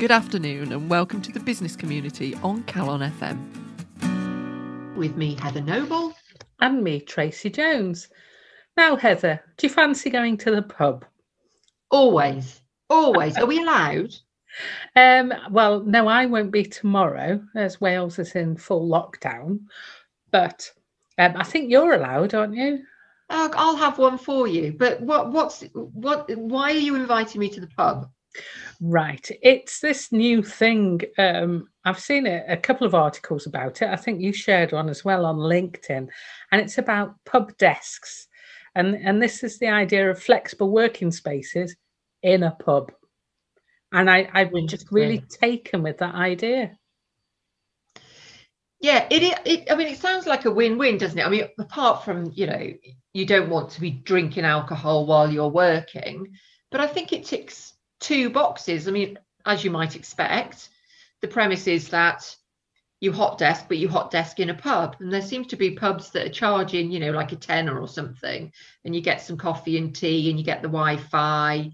Good afternoon and welcome to the business community on Calon FM. With me, Heather Noble. And me, Tracy Jones. Now, Heather, do you fancy going to the pub? Always, always. Are we allowed? Um, well, no, I won't be tomorrow as Wales is in full lockdown. But um, I think you're allowed, aren't you? Uh, I'll have one for you. But what? What's what? Why are you inviting me to the pub? Right, it's this new thing. Um, I've seen it, a couple of articles about it. I think you shared one as well on LinkedIn, and it's about pub desks, and and this is the idea of flexible working spaces in a pub, and I I've been just really taken with that idea. Yeah, it, it. I mean, it sounds like a win-win, doesn't it? I mean, apart from you know, you don't want to be drinking alcohol while you're working, but I think it ticks two boxes. I mean, as you might expect, the premise is that you hot desk, but you hot desk in a pub. And there seems to be pubs that are charging, you know, like a tenner or something, and you get some coffee and tea and you get the Wi-Fi.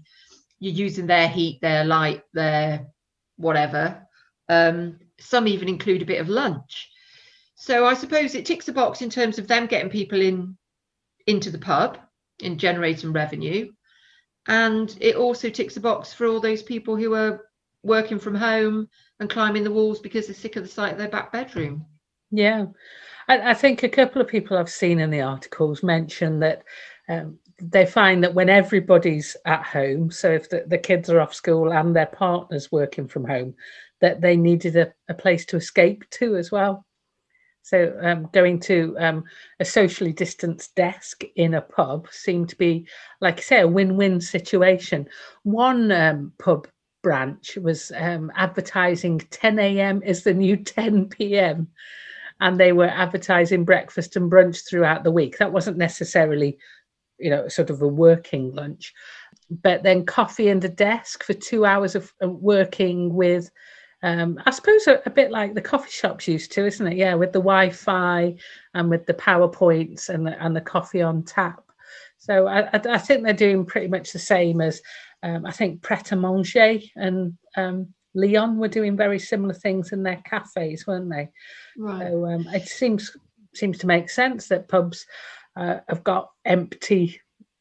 You're using their heat, their light, their whatever. Um, some even include a bit of lunch. So I suppose it ticks a box in terms of them getting people in into the pub and generating revenue. And it also ticks a box for all those people who are working from home and climbing the walls because they're sick of the sight of their back bedroom. Yeah. I, I think a couple of people I've seen in the articles mention that um, they find that when everybody's at home, so if the, the kids are off school and their partner's working from home, that they needed a, a place to escape to as well. So um, going to um, a socially distanced desk in a pub seemed to be, like I say, a win-win situation. One um, pub branch was um, advertising 10 a.m. is the new 10 p.m. And they were advertising breakfast and brunch throughout the week. That wasn't necessarily, you know, sort of a working lunch, but then coffee and a desk for two hours of working with um, I suppose a, a, bit like the coffee shops used to, isn't it? Yeah, with the Wi-Fi and with the PowerPoints and the, and the coffee on tap. So I, I, I think they're doing pretty much the same as um, I think Pret a Manger and um, Leon were doing very similar things in their cafes, weren't they? Right. So um, it seems seems to make sense that pubs uh, have got empty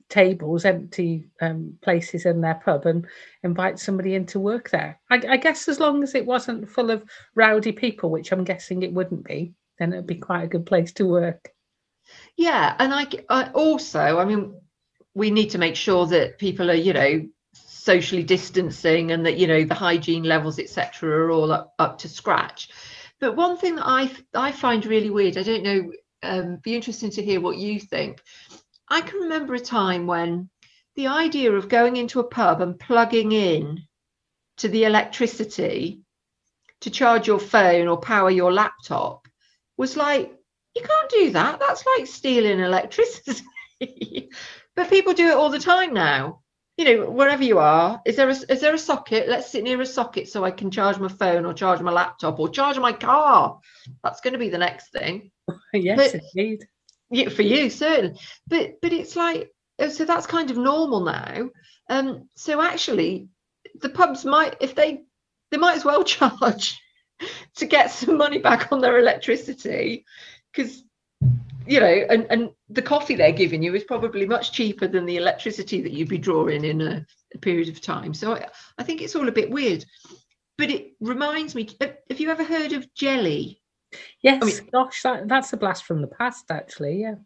tables, empty um, places in their pub, and invite somebody in to work there. I, I, guess as long as it wasn't full of rowdy people, which I'm guessing it wouldn't be, then it'd be quite a good place to work. Yeah, and I, I also, I mean, we need to make sure that people are, you know, socially distancing and that you know the hygiene levels etc are all up, up to scratch but one thing that i i find really weird i don't know um, be interesting to hear what you think I can remember a time when the idea of going into a pub and plugging in to the electricity to charge your phone or power your laptop was like, you can't do that. That's like stealing electricity. but people do it all the time now. You know, wherever you are, is there a, is there a socket? Let's sit near a socket so I can charge my phone or charge my laptop or charge my car. That's going to be the next thing. yes, but, indeed yeah, for you certainly. But but it's like oh, so that's kind of normal now. Um so actually the pubs might if they they might as well charge to get some money back on their electricity because you know and and the coffee they're giving you is probably much cheaper than the electricity that you'd be drawing in a, a period of time. So I, I think it's all a bit weird. But it reminds me have you ever heard of jelly Yes, I mean, gosh, that, that's a blast from the past, actually. Yeah.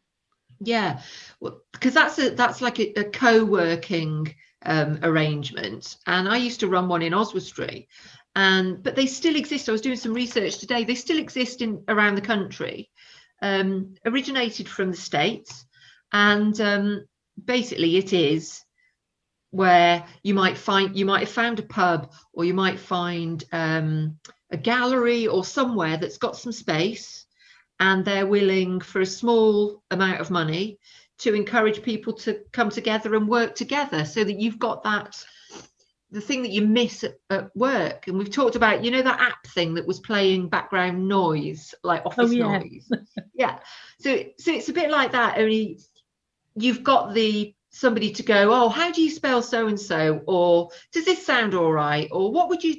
Yeah, well, because that's a that's like a, a co-working um, arrangement, and I used to run one in Oswestry, and but they still exist. I was doing some research today. They still exist in around the country. Um, originated from the states, and um, basically it is where you might find you might have found a pub or you might find um, a gallery or somewhere that's got some space and they're willing for a small amount of money to encourage people to come together and work together so that you've got that the thing that you miss at, at work. And we've talked about you know that app thing that was playing background noise like office oh, yeah. noise. Yeah. So so it's a bit like that only you've got the somebody to go oh how do you spell so and so? or does this sound all right? or what would you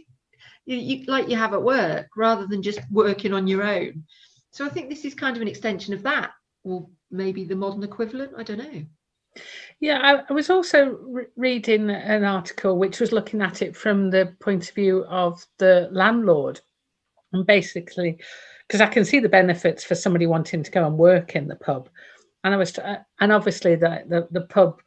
you, you like you have at work rather than just working on your own. So I think this is kind of an extension of that, or maybe the modern equivalent. I don't know. Yeah, I, I was also re- reading an article which was looking at it from the point of view of the landlord, and basically, because I can see the benefits for somebody wanting to go and work in the pub, and I was, uh, and obviously the the, the pub,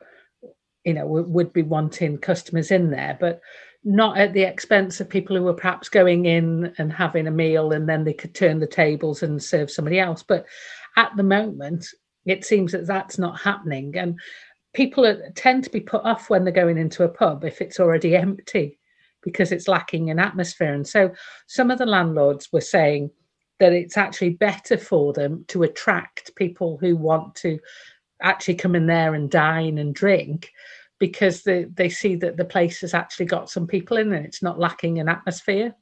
you know, would be wanting customers in there, but not at the expense of people who were perhaps going in and having a meal and then they could turn the tables and serve somebody else. But at the moment, it seems that that's not happening. And people are, tend to be put off when they're going into a pub if it's already empty because it's lacking in atmosphere. And so some of the landlords were saying that it's actually better for them to attract people who want to actually come in there and dine and drink because they, they see that the place has actually got some people in and it's not lacking in atmosphere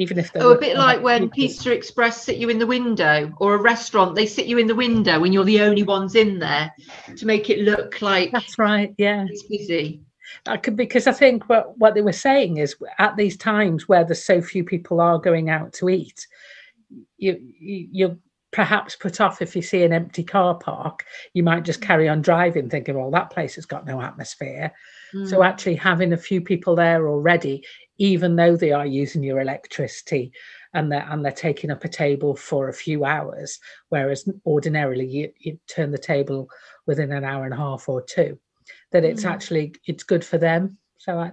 even if they're oh, a bit like when people. Pizza Express sit you in the window, or a restaurant, they sit you in the window when you're the only ones in there to make it look like that's right. Yeah, it's busy. I could because I think what what they were saying is at these times where there's so few people are going out to eat, you, you you're perhaps put off if you see an empty car park. You might just carry on driving, thinking, "Well, that place has got no atmosphere." Mm. So actually having a few people there already even though they are using your electricity and they're and they're taking up a table for a few hours, whereas ordinarily you, you turn the table within an hour and a half or two, that it's mm. actually it's good for them. So I,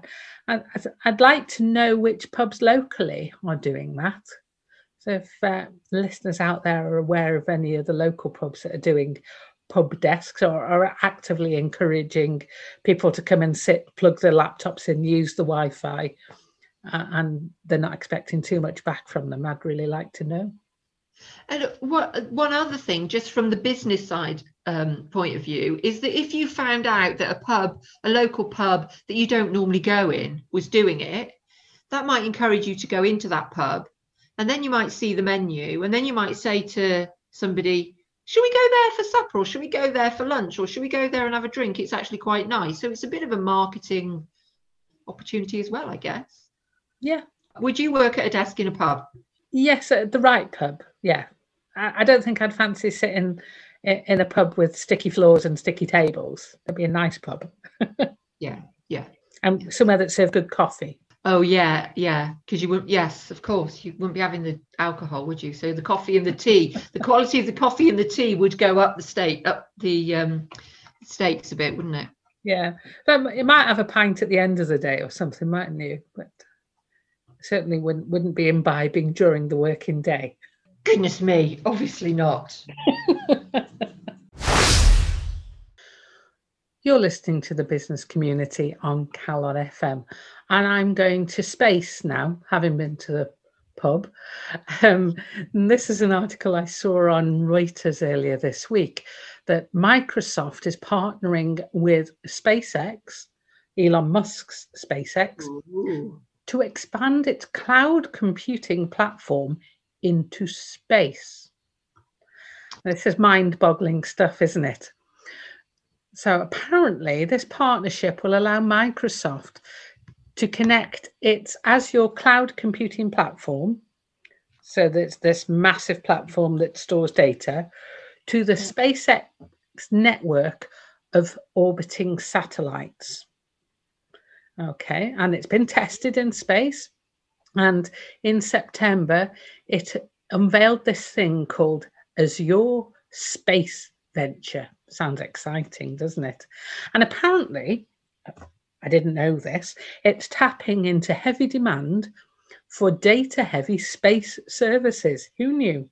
I I'd like to know which pubs locally are doing that. So if uh, listeners out there are aware of any of the local pubs that are doing pub desks or are actively encouraging people to come and sit, plug their laptops in, use the Wi-Fi, uh, and they're not expecting too much back from them. I'd really like to know. And what one other thing, just from the business side um, point of view, is that if you found out that a pub, a local pub that you don't normally go in, was doing it, that might encourage you to go into that pub, and then you might see the menu, and then you might say to somebody, "Should we go there for supper, or should we go there for lunch, or should we go there and have a drink? It's actually quite nice." So it's a bit of a marketing opportunity as well, I guess. Yeah. Would you work at a desk in a pub? Yes, at the right pub. Yeah. I, I don't think I'd fancy sitting in, in a pub with sticky floors and sticky tables. That'd be a nice pub. yeah, yeah. And somewhere that served good coffee. Oh yeah, yeah. Because you wouldn't. Yes, of course, you wouldn't be having the alcohol, would you? So the coffee and the tea, the quality of the coffee and the tea would go up the state, up the um, stakes a bit, wouldn't it? Yeah, but you might have a pint at the end of the day or something, mightn't you? But certainly wouldn't wouldn't be imbibing during the working day. Goodness me, obviously not. You're listening to the business community on Calon FM, and I'm going to space now, having been to the pub. Um, this is an article I saw on Reuters earlier this week that Microsoft is partnering with SpaceX, Elon Musk's SpaceX, Ooh to expand its cloud computing platform into space. This is mind boggling stuff, isn't it? So, apparently, this partnership will allow Microsoft to connect its Azure cloud computing platform, so that's this massive platform that stores data, to the SpaceX network of orbiting satellites. Okay, and it's been tested in space. And in September, it unveiled this thing called Azure Space Venture. Sounds exciting, doesn't it? And apparently, I didn't know this, it's tapping into heavy demand for data heavy space services. Who knew?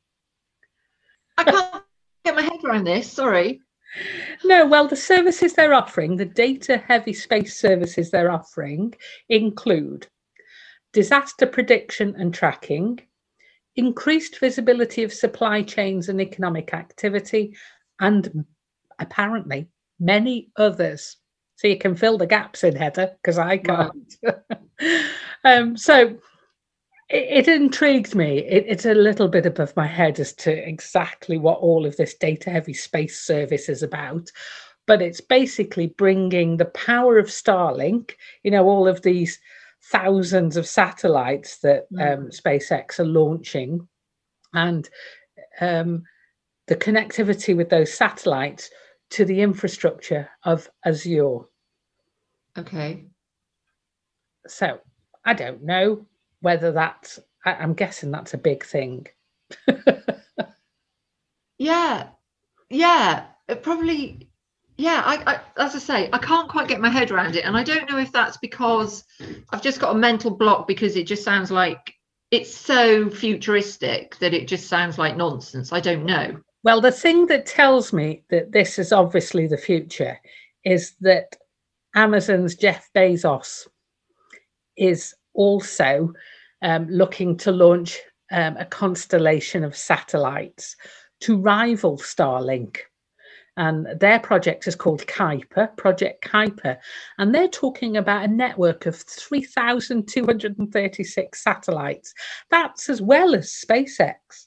I can't get my head around this, sorry. No, well, the services they're offering, the data heavy space services they're offering, include disaster prediction and tracking, increased visibility of supply chains and economic activity, and apparently many others. So you can fill the gaps in Heather because I can't. um, so it, it intrigued me. It, it's a little bit above my head as to exactly what all of this data heavy space service is about. But it's basically bringing the power of Starlink, you know, all of these thousands of satellites that Mm. um, SpaceX are launching, and um, the connectivity with those satellites to the infrastructure of Azure. Okay. So I don't know whether that's. I, I'm guessing that's a big thing. Yeah. Yeah. It probably. Yeah. I, I, as I say, I can't quite get my head around it, and I don't know if that's because I've just got a mental block because it just sounds like it's so futuristic that it just sounds like nonsense. I don't know. Well, the thing that tells me that this is obviously the future is that Amazon's Jeff Bezos is also um, looking to launch um, a constellation of satellites to rival Starlink. And their project is called Kuiper, Project Kuiper. And they're talking about a network of 3,236 satellites. That's as well as SpaceX.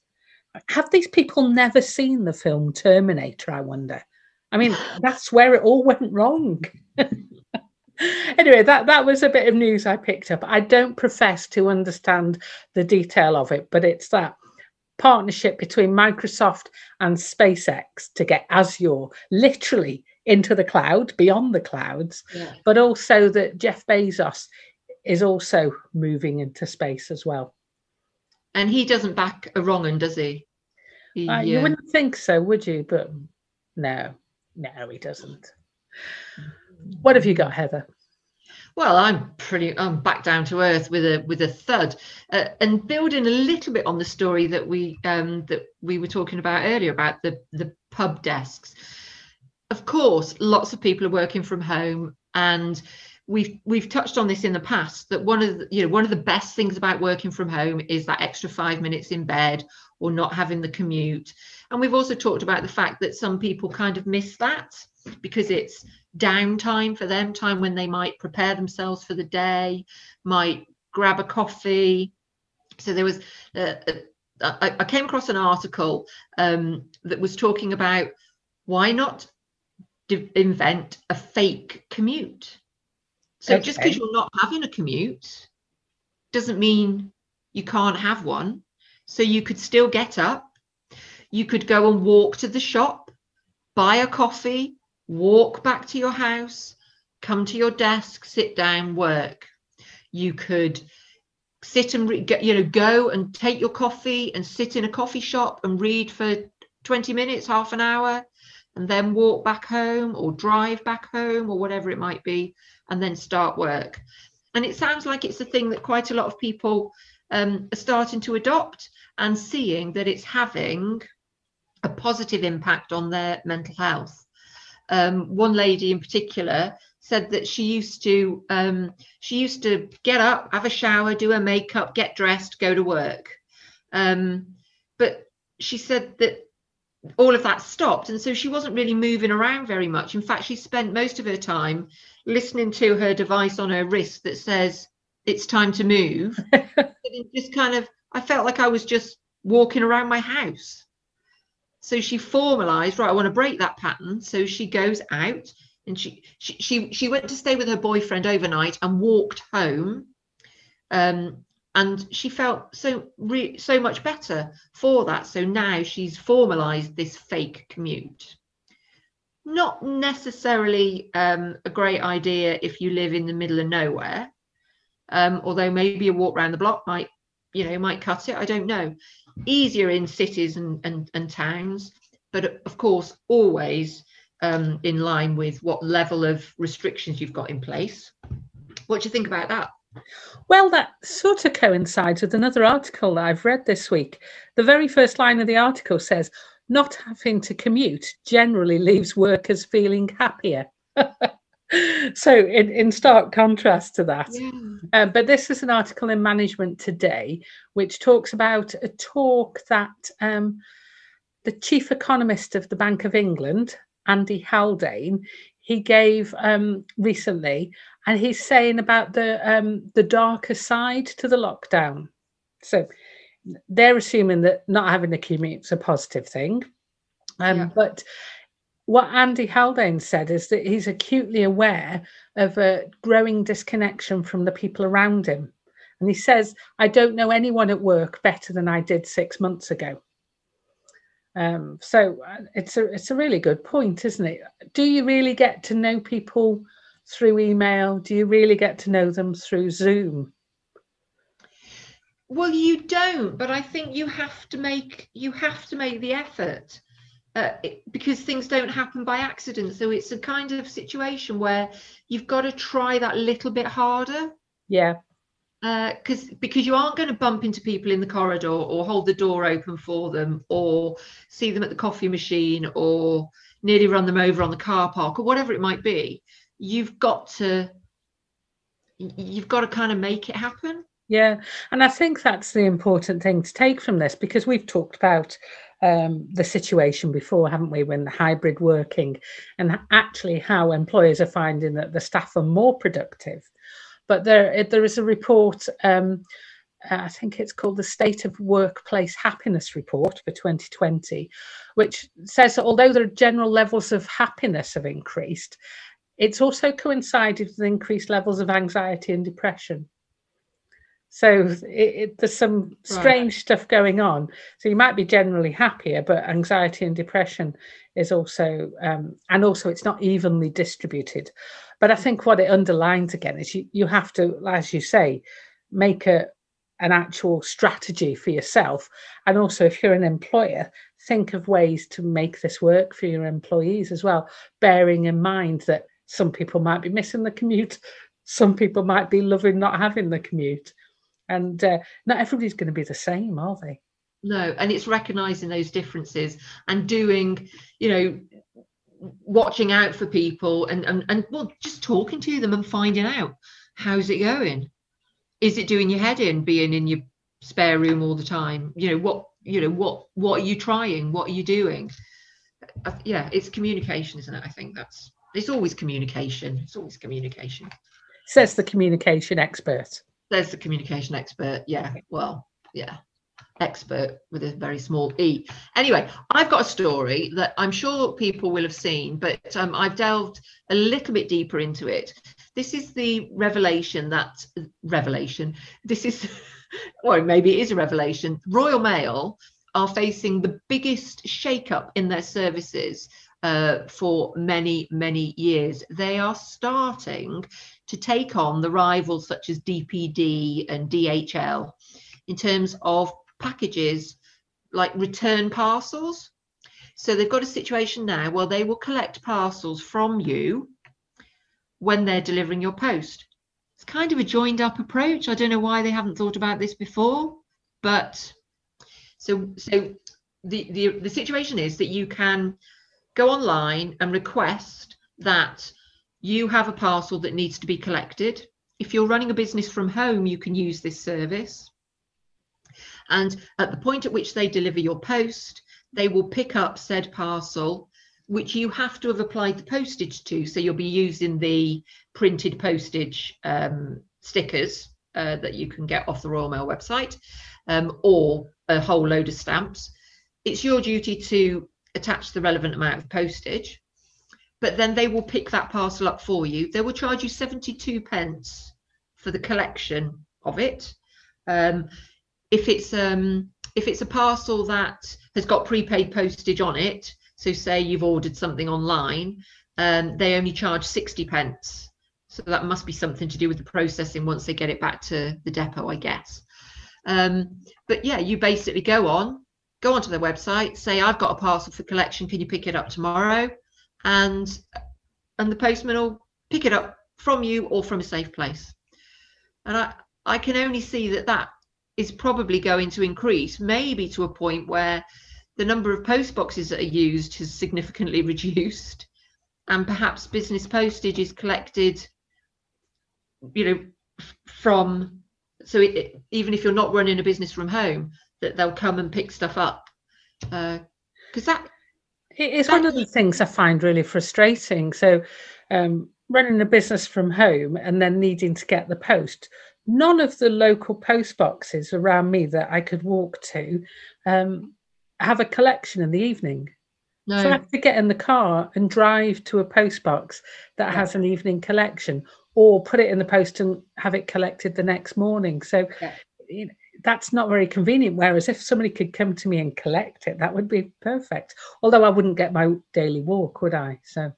Have these people never seen the film Terminator? I wonder. I mean, that's where it all went wrong. anyway, that, that was a bit of news I picked up. I don't profess to understand the detail of it, but it's that partnership between Microsoft and SpaceX to get Azure literally into the cloud, beyond the clouds, Yeah. but also that Jeff Bezos is also moving into space as well. And he doesn't back a wrong un, does he? He, Uh, you wouldn't think so, would you? But no, no, he doesn't. What have you got, Heather? Well, I'm pretty. I'm back down to earth with a with a thud, uh, and building a little bit on the story that we um, that we were talking about earlier about the the pub desks. Of course, lots of people are working from home, and we've we've touched on this in the past. That one of the, you know one of the best things about working from home is that extra five minutes in bed or not having the commute. And we've also talked about the fact that some people kind of miss that because it's downtime for them, time when they might prepare themselves for the day, might grab a coffee. So there was, uh, uh, I, came across an article um, that was talking about why not invent a fake commute. So just because you're not having a commute doesn't mean you can't have one. So you could still get up, you could go and walk to the shop, buy a coffee, walk back to your house, come to your desk, sit down, work. You could sit and re- get, you know go and take your coffee and sit in a coffee shop and read for 20 minutes, half an hour, and then walk back home or drive back home or whatever it might be, and then start work. And it sounds like it's a thing that quite a lot of people um, are starting to adopt and seeing that it's having a positive impact on their mental health. Um, one lady in particular said that she used to um, she used to get up, have a shower, do her makeup, get dressed, go to work. Um, but she said that all of that stopped, and so she wasn't really moving around very much. In fact, she spent most of her time listening to her device on her wrist that says it's time to move. and it just kind of, I felt like I was just walking around my house. So she formalized, right, I want to break that pattern. So she goes out and she she she, she went to stay with her boyfriend overnight and walked home. Um, and she felt so re- so much better for that. So now she's formalized this fake commute. Not necessarily um, a great idea if you live in the middle of nowhere. Um, although maybe a walk around the block might, you know, might cut it. I don't know easier in cities and, and, and towns, but of course, always um, in line with what level of restrictions you've got in place. What do you think about that? Well, that sort of coincides with another article that I've read this week. The very first line of the article says, not having to commute generally leaves workers feeling happier. so, in, in stark contrast to that, uh, but this is an article in Management Today, which talks about a talk that um, the chief economist of the Bank of England, Andy Haldane, he gave um, recently, and he's saying about the um, the darker side to the lockdown. So they're assuming that not having a commute is a positive thing, um, Yeah. but what Andy Haldane said is that he's acutely aware of a growing disconnection from the people around him. And he says, I don't know anyone at work better than I did six months ago. Um, so uh, it's a it's a really good point, isn't it? Do you really get to know people through email? Do you really get to know them through Zoom? Well, you don't, but I think you have to make you have to make the effort uh, it, because things don't happen by accident. So it's a kind of situation where you've got to try that little bit harder. Yeah. Because uh, because you aren't going to bump into people in the corridor or hold the door open for them or see them at the coffee machine or nearly run them over on the car park or whatever it might be. You've got to you've got to kind of make it happen. Yeah, and I think that's the important thing to take from this because we've talked about um, the situation before, haven't we, when the hybrid working and actually how employers are finding that the staff are more productive. But there, there is a report, um, I think it's called the State of Workplace Happiness Report for 2020, which says that although the general levels of happiness have increased, it's also coincided with increased levels of anxiety and depression. So it, it, there's some strange right. stuff going on. So you might be generally happier, but anxiety and depression is also, um, and also it's not evenly distributed. But I think what it underlines again is you, you have to, as you say, make a an actual strategy for yourself. And also, if you're an employer, think of ways to make this work for your employees as well, bearing in mind that some people might be missing the commute, some people might be loving not having the commute. And uh, not everybody's going to be the same are they? No and it's recognizing those differences and doing you know watching out for people and and, and well just talking to them and finding out how's it going? Is it doing your head in being in your spare room all the time? You know what you know what what are you trying? What are you doing? Uh, yeah it's communication isn't it? I think that's it's always communication it's always communication says the communication expert there's the communication expert. Yeah, well, yeah, expert with a very small e. Anyway, I've got a story that I'm sure people will have seen, but um, I've delved a little bit deeper into it. This is the revelation that revelation. This is, or maybe it is a revelation. Royal Mail are facing the biggest shake-up in their services uh, for many, many years. They are starting to take on the rivals such as DPD and DHL in terms of packages like return parcels. So they've got a situation now where they will collect parcels from you when they're delivering your post. It's kind of a joined up approach. I don't know why they haven't thought about this before, but so so the the, the situation is that you can go online and request that you have a parcel that needs to be collected. If you're running a business from home, you can use this service. And at the point at which they deliver your post, they will pick up said parcel, which you have to have applied the postage to. So you'll be using the printed postage um, stickers uh, that you can get off the Royal Mail website um, or a whole load of stamps. It's your duty to attach the relevant amount of postage but then they will pick that parcel up for you. They will charge you 72 pence for the collection of it. Um, if it's um, if it's a parcel that has got prepaid postage on it, so say you've ordered something online, um, they only charge 60 pence. So that must be something to do with the processing once they get it back to the depot, I guess. Um, but yeah, you basically go on, go onto their website, say, I've got a parcel for collection. Can you pick it up tomorrow? and and the postman will pick it up from you or from a safe place. And I I can only see that that is probably going to increase, maybe to a point where the number of post boxes that are used has significantly reduced, and perhaps business postage is collected, you know, from so it, even if you're not running a business from home, that they'll come and pick stuff up because uh, that it's one of the things I find really frustrating. So, um, running a business from home and then needing to get the post. None of the local post boxes around me that I could walk to um, have a collection in the evening. No. So I have to get in the car and drive to a post box that Yeah. has an evening collection, or put it in the post and have it collected the next morning. So Yeah. you know, that's not very convenient. Whereas if somebody could come to me and collect it, that would be perfect. Although I wouldn't get my daily walk, would I? So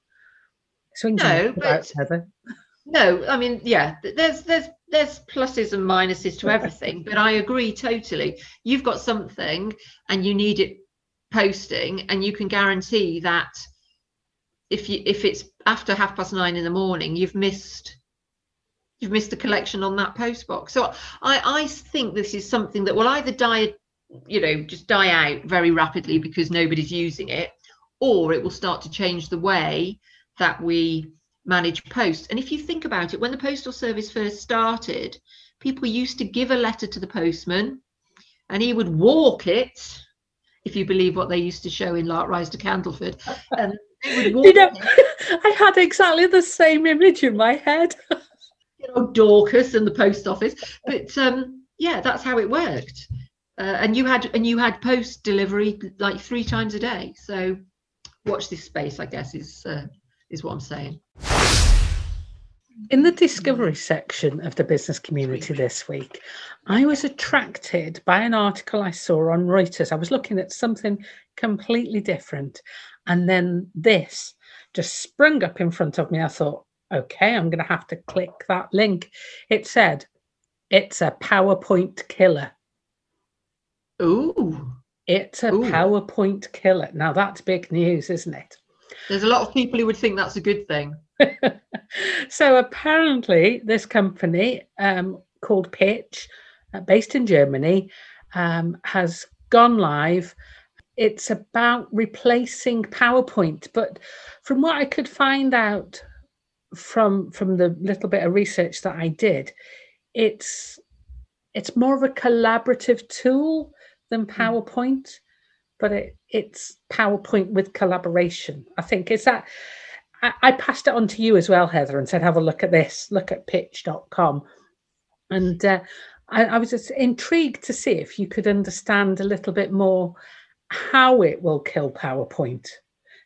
swings No, but- Heather. No, I mean, yeah, there's there's there's pluses and minuses to everything, but I agree totally. You've got something and you need it posting, and you can guarantee that if you if it's after half past nine in the morning, you've missed you've missed a collection on that post box. So I I think this is something that will either die, you know, just die out very rapidly because nobody's using it, or it will start to change the way that we manage post. And if you think about it, when the postal service first started, people used to give a letter to the postman and he would walk it, if you believe what they used to show in Lark Rise to Candleford. And they would walk You know, it, I had exactly the same image in my head. you know, Dorcas and the post office. But um, yeah, that's how it worked. Uh, and you had and you had post delivery like three times a day. So watch this space, I guess, is uh, is what I'm saying. In the discovery section of the business community this week, I was attracted by an article I saw on Reuters. I was looking at something completely different. And then this just sprung up in front of me. I thought, okay, I'm going to have to click that link. It said, it's a PowerPoint killer. Ooh, It's a Ooh. PowerPoint killer. Now, that's big news, isn't it? there's a lot of people who would think that's a good thing. so apparently, this company um, called Pitch, uh, based in Germany, um, has gone live. It's about replacing PowerPoint, but from what I could find out from from the little bit of research that I did, it's it's more of a collaborative tool than PowerPoint, but it, it's PowerPoint with collaboration. I think is that I, I passed it on to you as well, Heather, and said, have a look at this, look at pitch.com. And uh, I, I was just intrigued to see if you could understand a little bit more how it will kill PowerPoint.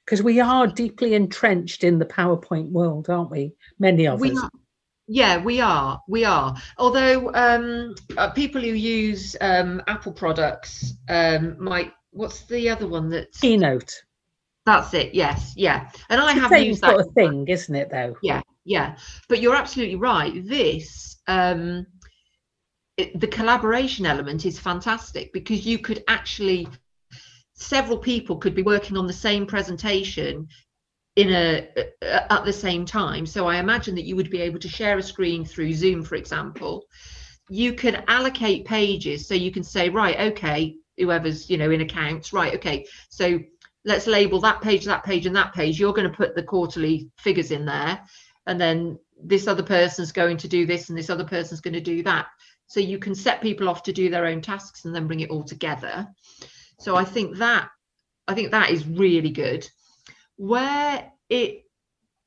Because we are deeply entrenched in the PowerPoint world, aren't we? Many of we us. are, yeah we are we are although um uh, people who use um apple products um might what's the other one that Keynote. that's it yes yeah and i have used sort that of thing, isn't it, though? yeah yeah but you're absolutely right this um it, the collaboration element is fantastic because you could actually several people could be working on the same presentation in a at the same time. So i imagine that you would be able to share a screen through zoom for example. You can allocate pages. So you can say right okay whoever's you know in accounts right okay so let's label that page that page and that page. You're going to put the quarterly figures in there and then this other person's going to do this and this other person's going to do that. So you can set people off to do their own tasks and then bring it all together so i think that i think that is really good. Where it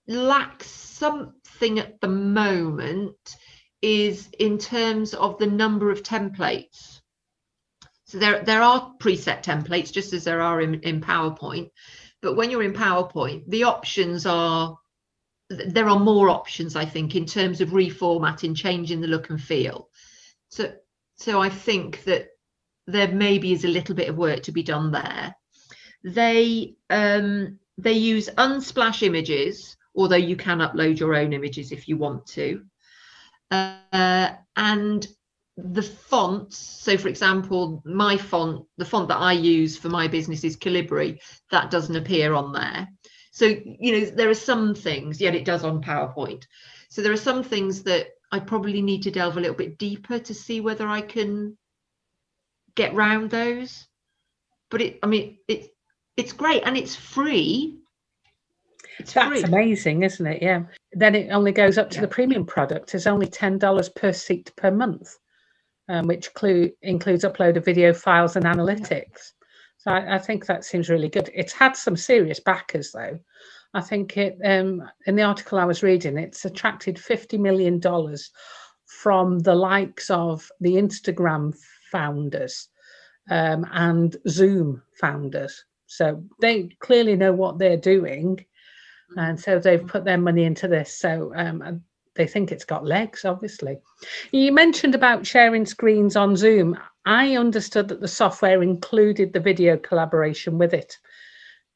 lacks something at the moment is in terms of the number of templates. So there there are preset templates just as there are in, in powerpoint. But when you're in powerpoint the options are there are more options i think in terms of reformatting changing the look and feel. So so i think that there maybe is a little bit of work to be done there. They um they use unsplash images although you can upload your own images if you want to. Uh, and the fonts so for example my font the font that i use for my business is calibri that doesn't appear on there. So you know there are some things yet it does on powerpoint. So there are some things that i probably need to delve a little bit deeper to see whether i can get round those but it i mean it it's great and it's free it's That's free amazing, isn't it? Yeah. Then it only goes up to Yeah. the premium product. It's only ten dollars per seat per month, um, which clu- includes upload of video files and analytics. So I, I think that seems really good. It's had some serious backers though. I think it um, in the article I was reading, it's attracted fifty million dollars from the likes of the Instagram founders um, and Zoom founders. So they clearly know what they're doing. Mm-hmm. And so they've put their money into this. So um, they think it's got legs, obviously. You mentioned about sharing screens on Zoom. I understood that the software included the video collaboration with it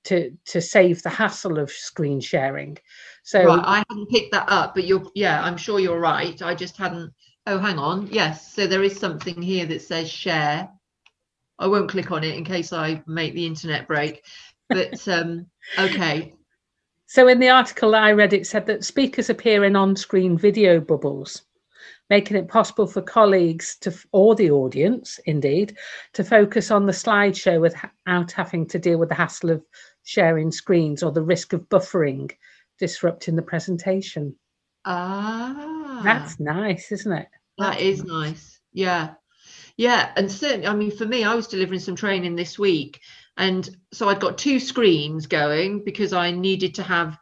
to to save the hassle of screen sharing. So right, I hadn't picked that up, but you're yeah, I'm sure you're right. I just hadn't. Oh, hang on. Yes, so there is something here that says share. I won't click on it in case I make the internet break. But um, okay, So in the article that I read, it said that speakers appear in on-screen video bubbles, making it possible for colleagues to, or the audience, indeed, to focus on the slideshow without having to deal with the hassle of sharing screens or the risk of buffering, disrupting the presentation. ah, That's nice, isn't it? that is nice. Yeah, yeah, and certainly, I mean, for me, I was delivering some training this week, and so I'd got two screens going because I needed to have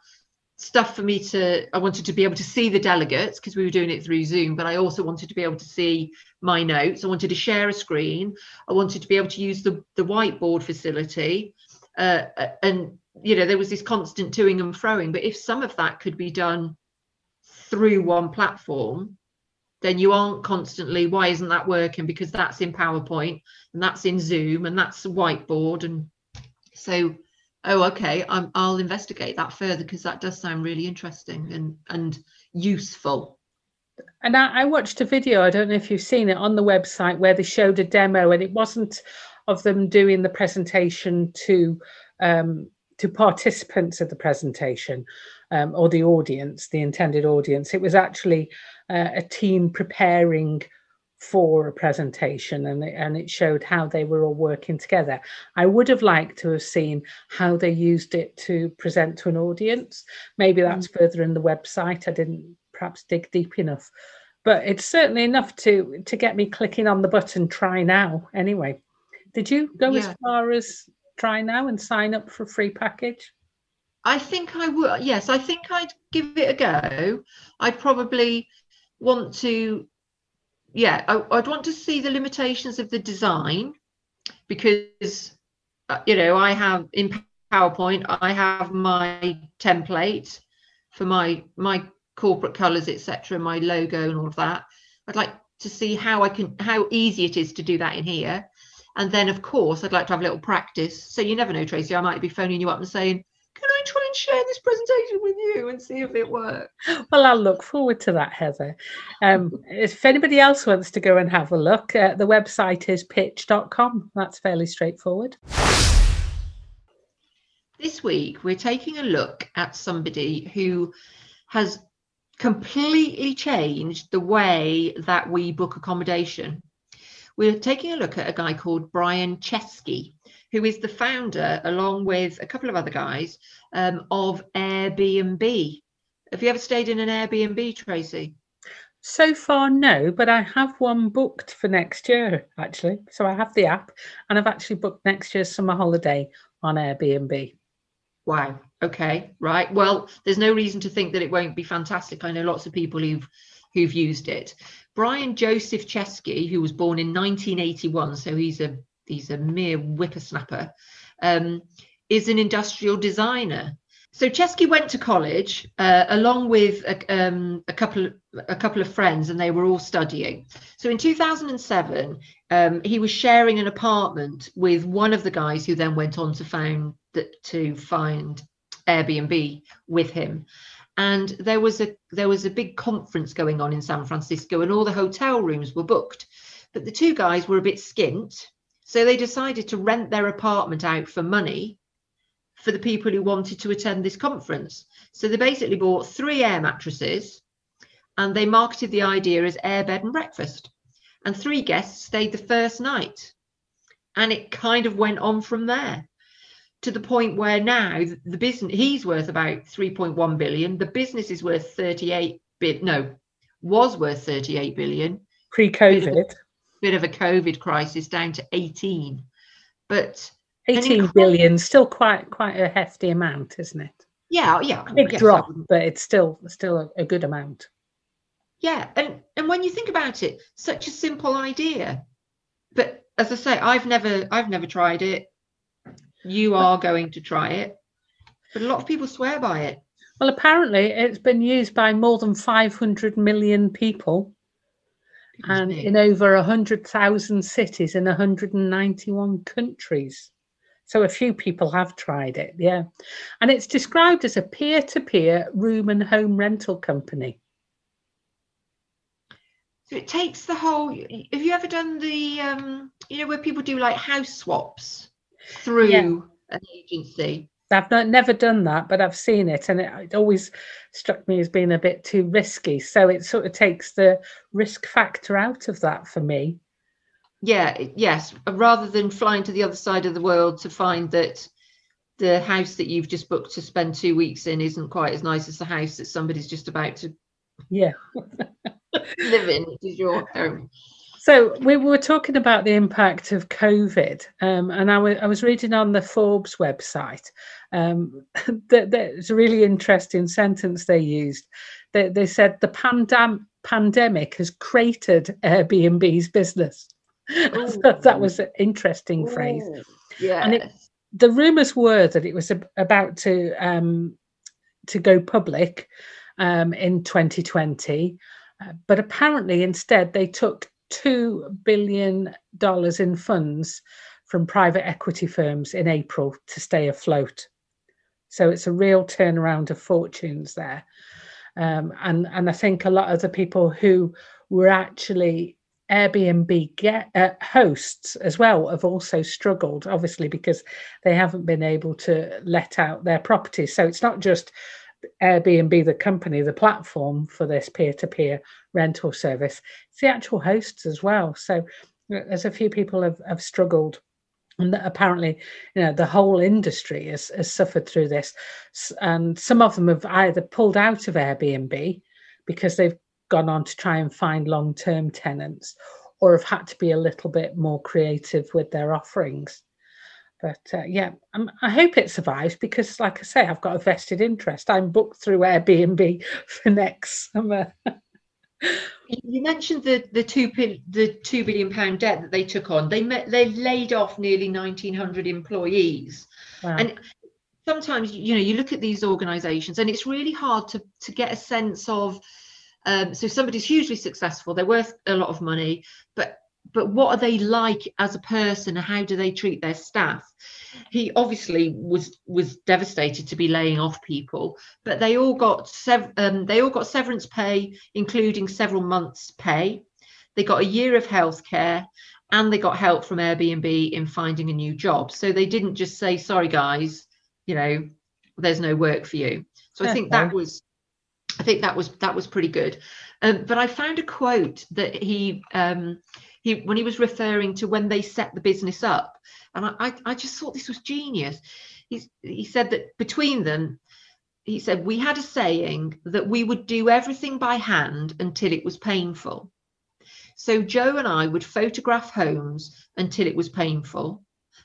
stuff for me to i wanted to be able to see the delegates because we were doing it through zoom but i also wanted to be able to see my notes i wanted to share a screen i wanted to be able to use the, the whiteboard facility uh, and you know there was this constant toing and froing but if some of that could be done through one platform then you aren't constantly why isn't that working? Because that's in powerpoint and that's in zoom and that's whiteboard and so oh okay I'm, i'll investigate that further because that does sound really interesting and and useful. And I, I watched a video, I don't know if you've seen it on the website, where they showed a demo, and it wasn't of them doing the presentation to um, to participants of the presentation um, or the audience, the intended audience. It was actually uh, a team preparing for a presentation, and it, and it showed how they were all working together. I would have liked to have seen how they used it to present to an audience. Maybe that's further in the website. I didn't perhaps dig deep enough but it's certainly enough to to get me clicking on the button try now anyway did you go as far as try now and sign up for a free package I think I would. Yes, I think I'd give it a go. I'd probably want to, yeah, I, I'd want to see the limitations of the design because, uh, you know, I have in PowerPoint, I have my template for my my corporate colors, etc., my logo and all of that. I'd like to see how I can, how easy it is to do that in here. And then, of course, I'd like to have a little practice. So you never know, Tracy. I might be phoning you up and saying, can I try and share this presentation with you and see if it works? well i'll look forward to that heather um, if anybody else wants to go and have a look uh, the website is pitch.com that's fairly straightforward This week, we're taking a look at somebody who has completely changed the way that we book accommodation. We're taking a look at a guy called Brian Chesky, who is the founder, along with a couple of other guys, um, of Airbnb. Have you ever stayed in an Airbnb, Tracy? so far no but i have one booked for next year actually so i have the app and i've actually booked next year's summer holiday on airbnb Wow. Okay. Right. Well, there's no reason to think that it won't be fantastic. I know lots of people who've who've used it. Brian Joseph Chesky, who was born in 1981, so he's a he's a mere whippersnapper, um, is an industrial designer. So Chesky went to college uh, along with a, um, a couple a couple of friends, and they were all studying. So in 2007, um, he was sharing an apartment with one of the guys who then went on to found to find Airbnb with him. And there was a there was a big conference going on in San Francisco, and all the hotel rooms were booked. But the two guys were a bit skint, so they decided to rent their apartment out for money for the people who wanted to attend this conference. So they basically bought three air mattresses, and they marketed the idea as air bed and breakfast. And three guests stayed the first night, and it kind of went on from there to the point where now the business he's worth about 3.1 billion the business is worth 38 bit no was worth 38 billion pre-covid bit of a covid crisis down to 18 but 18 incredible- billion still quite quite a hefty amount isn't it? Yeah oh, yeah oh, big yes, drop but it's still still a, a good amount. Yeah and and when you think about it such a simple idea. But as i say i've never i've never tried it. You are going to try it. But a lot of people swear by it. Well, apparently it's been used by more than 500 million people and in over 100,000 cities in 191 countries. So a few people have tried it, yeah. And it's described as a peer to peer room and home rental company. So it takes the whole. Have you ever done the, um, you know, where people do like house swaps through yeah. an agency? I've not, never done that, but I've seen it, and it, it, always struck me as being a bit too risky. So it sort of takes the risk factor out of that for me. Yeah, yes. Rather than flying to the other side of the world to find that the house that you've just booked to spend two weeks in isn't quite as nice as the house that somebody's just about to yeah live in, which is your home. So we were talking about the impact of COVID, um, and I, w- I was reading on the Forbes website um, that a really interesting sentence they used. They, they said the pandem- pandemic has created Airbnb's business. that was an interesting Ooh, phrase. Yeah. And it, the rumours were that it was about to um, to go public um, in 2020, uh, but apparently instead they took $2 billion in funds from private equity firms in April to stay afloat. So it's a real turnaround of fortunes there. Um, and, and I think a lot of the people who were actually Airbnb get, uh, hosts as well have also struggled, obviously, because they haven't been able to let out their properties. So it's not just Airbnb, the company, the platform for this peer to peer rental service, it's the actual hosts as well. So there's a few people have, have struggled. And that apparently, you know, the whole industry has, has suffered through this. And some of them have either pulled out of Airbnb because they've gone on to try and find long term tenants or have had to be a little bit more creative with their offerings. But uh, yeah, I'm, i hope it survives because, like I say, I've got a vested interest. I'm booked through Airbnb for next summer. you mentioned the the two the two billion pound debt that they took on. They met, they laid off nearly 1,900 employees, wow. and sometimes you know you look at these organisations and it's really hard to to get a sense of. Um, so somebody's hugely successful, they're worth a lot of money, but but what are they like as a person? And how do they treat their staff? He obviously was was devastated to be laying off people but they all got sev- um, they all got severance pay including several months pay. They got a year of health care and they got help from airbnb in finding a new job. So they didn't just say sorry guys you know there's no work for you. So i think that was i think that was that was pretty good. Um, but i found a quote that he um, he when he was referring to when they set the business up. And i i just thought this was genius. He, he said that between them he said we had a saying that we would do everything by hand until it was painful. So joe and i would photograph homes until it was painful.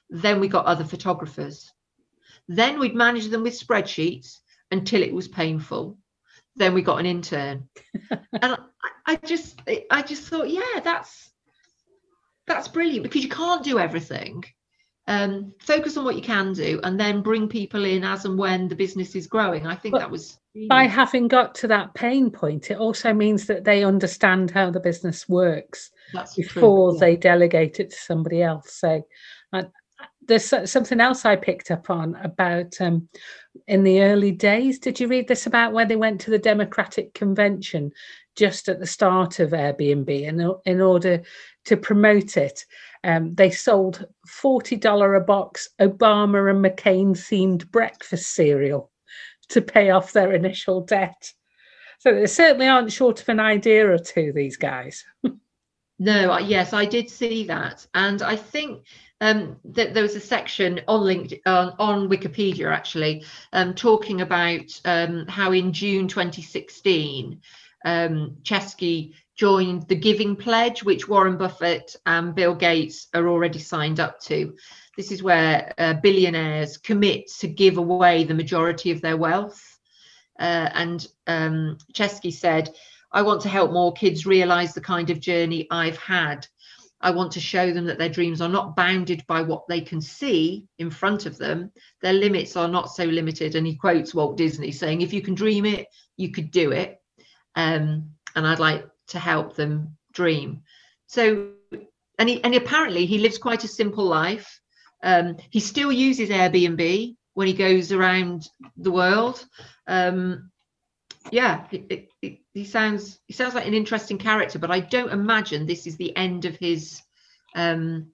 Then we got other photographers. Then we'd manage them with spreadsheets until it was painful. Then we got an intern. And I, I just i just thought yeah that's that's brilliant because you can't do everything. Um, focus on what you can do and then bring people in as and when the business is growing. I think but that was by having got to that pain point it also means that they understand how the business works That's before true, yeah. they delegate it to somebody else. So there's something else i picked up on about um, in the early days did you read this about where they went to the democratic convention just at the start of airbnb and in order to promote it. Um, they sold $40 a box Obama and McCain themed breakfast cereal to pay off their initial debt. So they certainly aren't short of an idea or two, these guys. no, yes, I did see that. And I think um, that there was a section on LinkedIn, uh, on Wikipedia actually, um, talking about um, how in June 2016, um, Chesky joined the Giving Pledge, which Warren Buffett and Bill Gates are already signed up to. This is where uh, billionaires commit to give away the majority of their wealth. Uh, and um, Chesky said, I want to help more kids realize the kind of journey I've had. I want to show them that their dreams are not bounded by what they can see in front of them. Their limits are not so limited. And he quotes Walt Disney saying, if you can dream it, you could do it. Um, and I'd like to help them dream. So, and he, and apparently he lives quite a simple life. Um, he still uses Airbnb when he goes around the world. Um, yeah, he sounds he sounds like an interesting character, but I don't imagine this is the end of his um,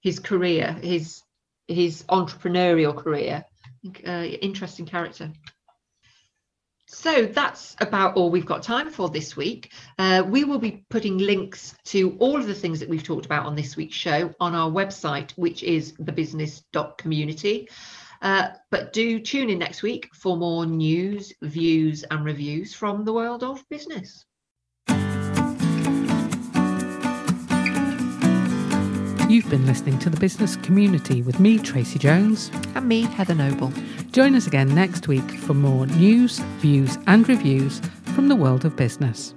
his career, his his entrepreneurial career. Uh, interesting character. So that's about all we've got time for this week. Uh, we will be putting links to all of the things that we've talked about on this week's show on our website, which is thebusiness.community. Uh, but do tune in next week for more news, views, and reviews from the world of business. You've been listening to the business community with me, Tracy Jones. And me, Heather Noble. Join us again next week for more news, views, and reviews from the world of business.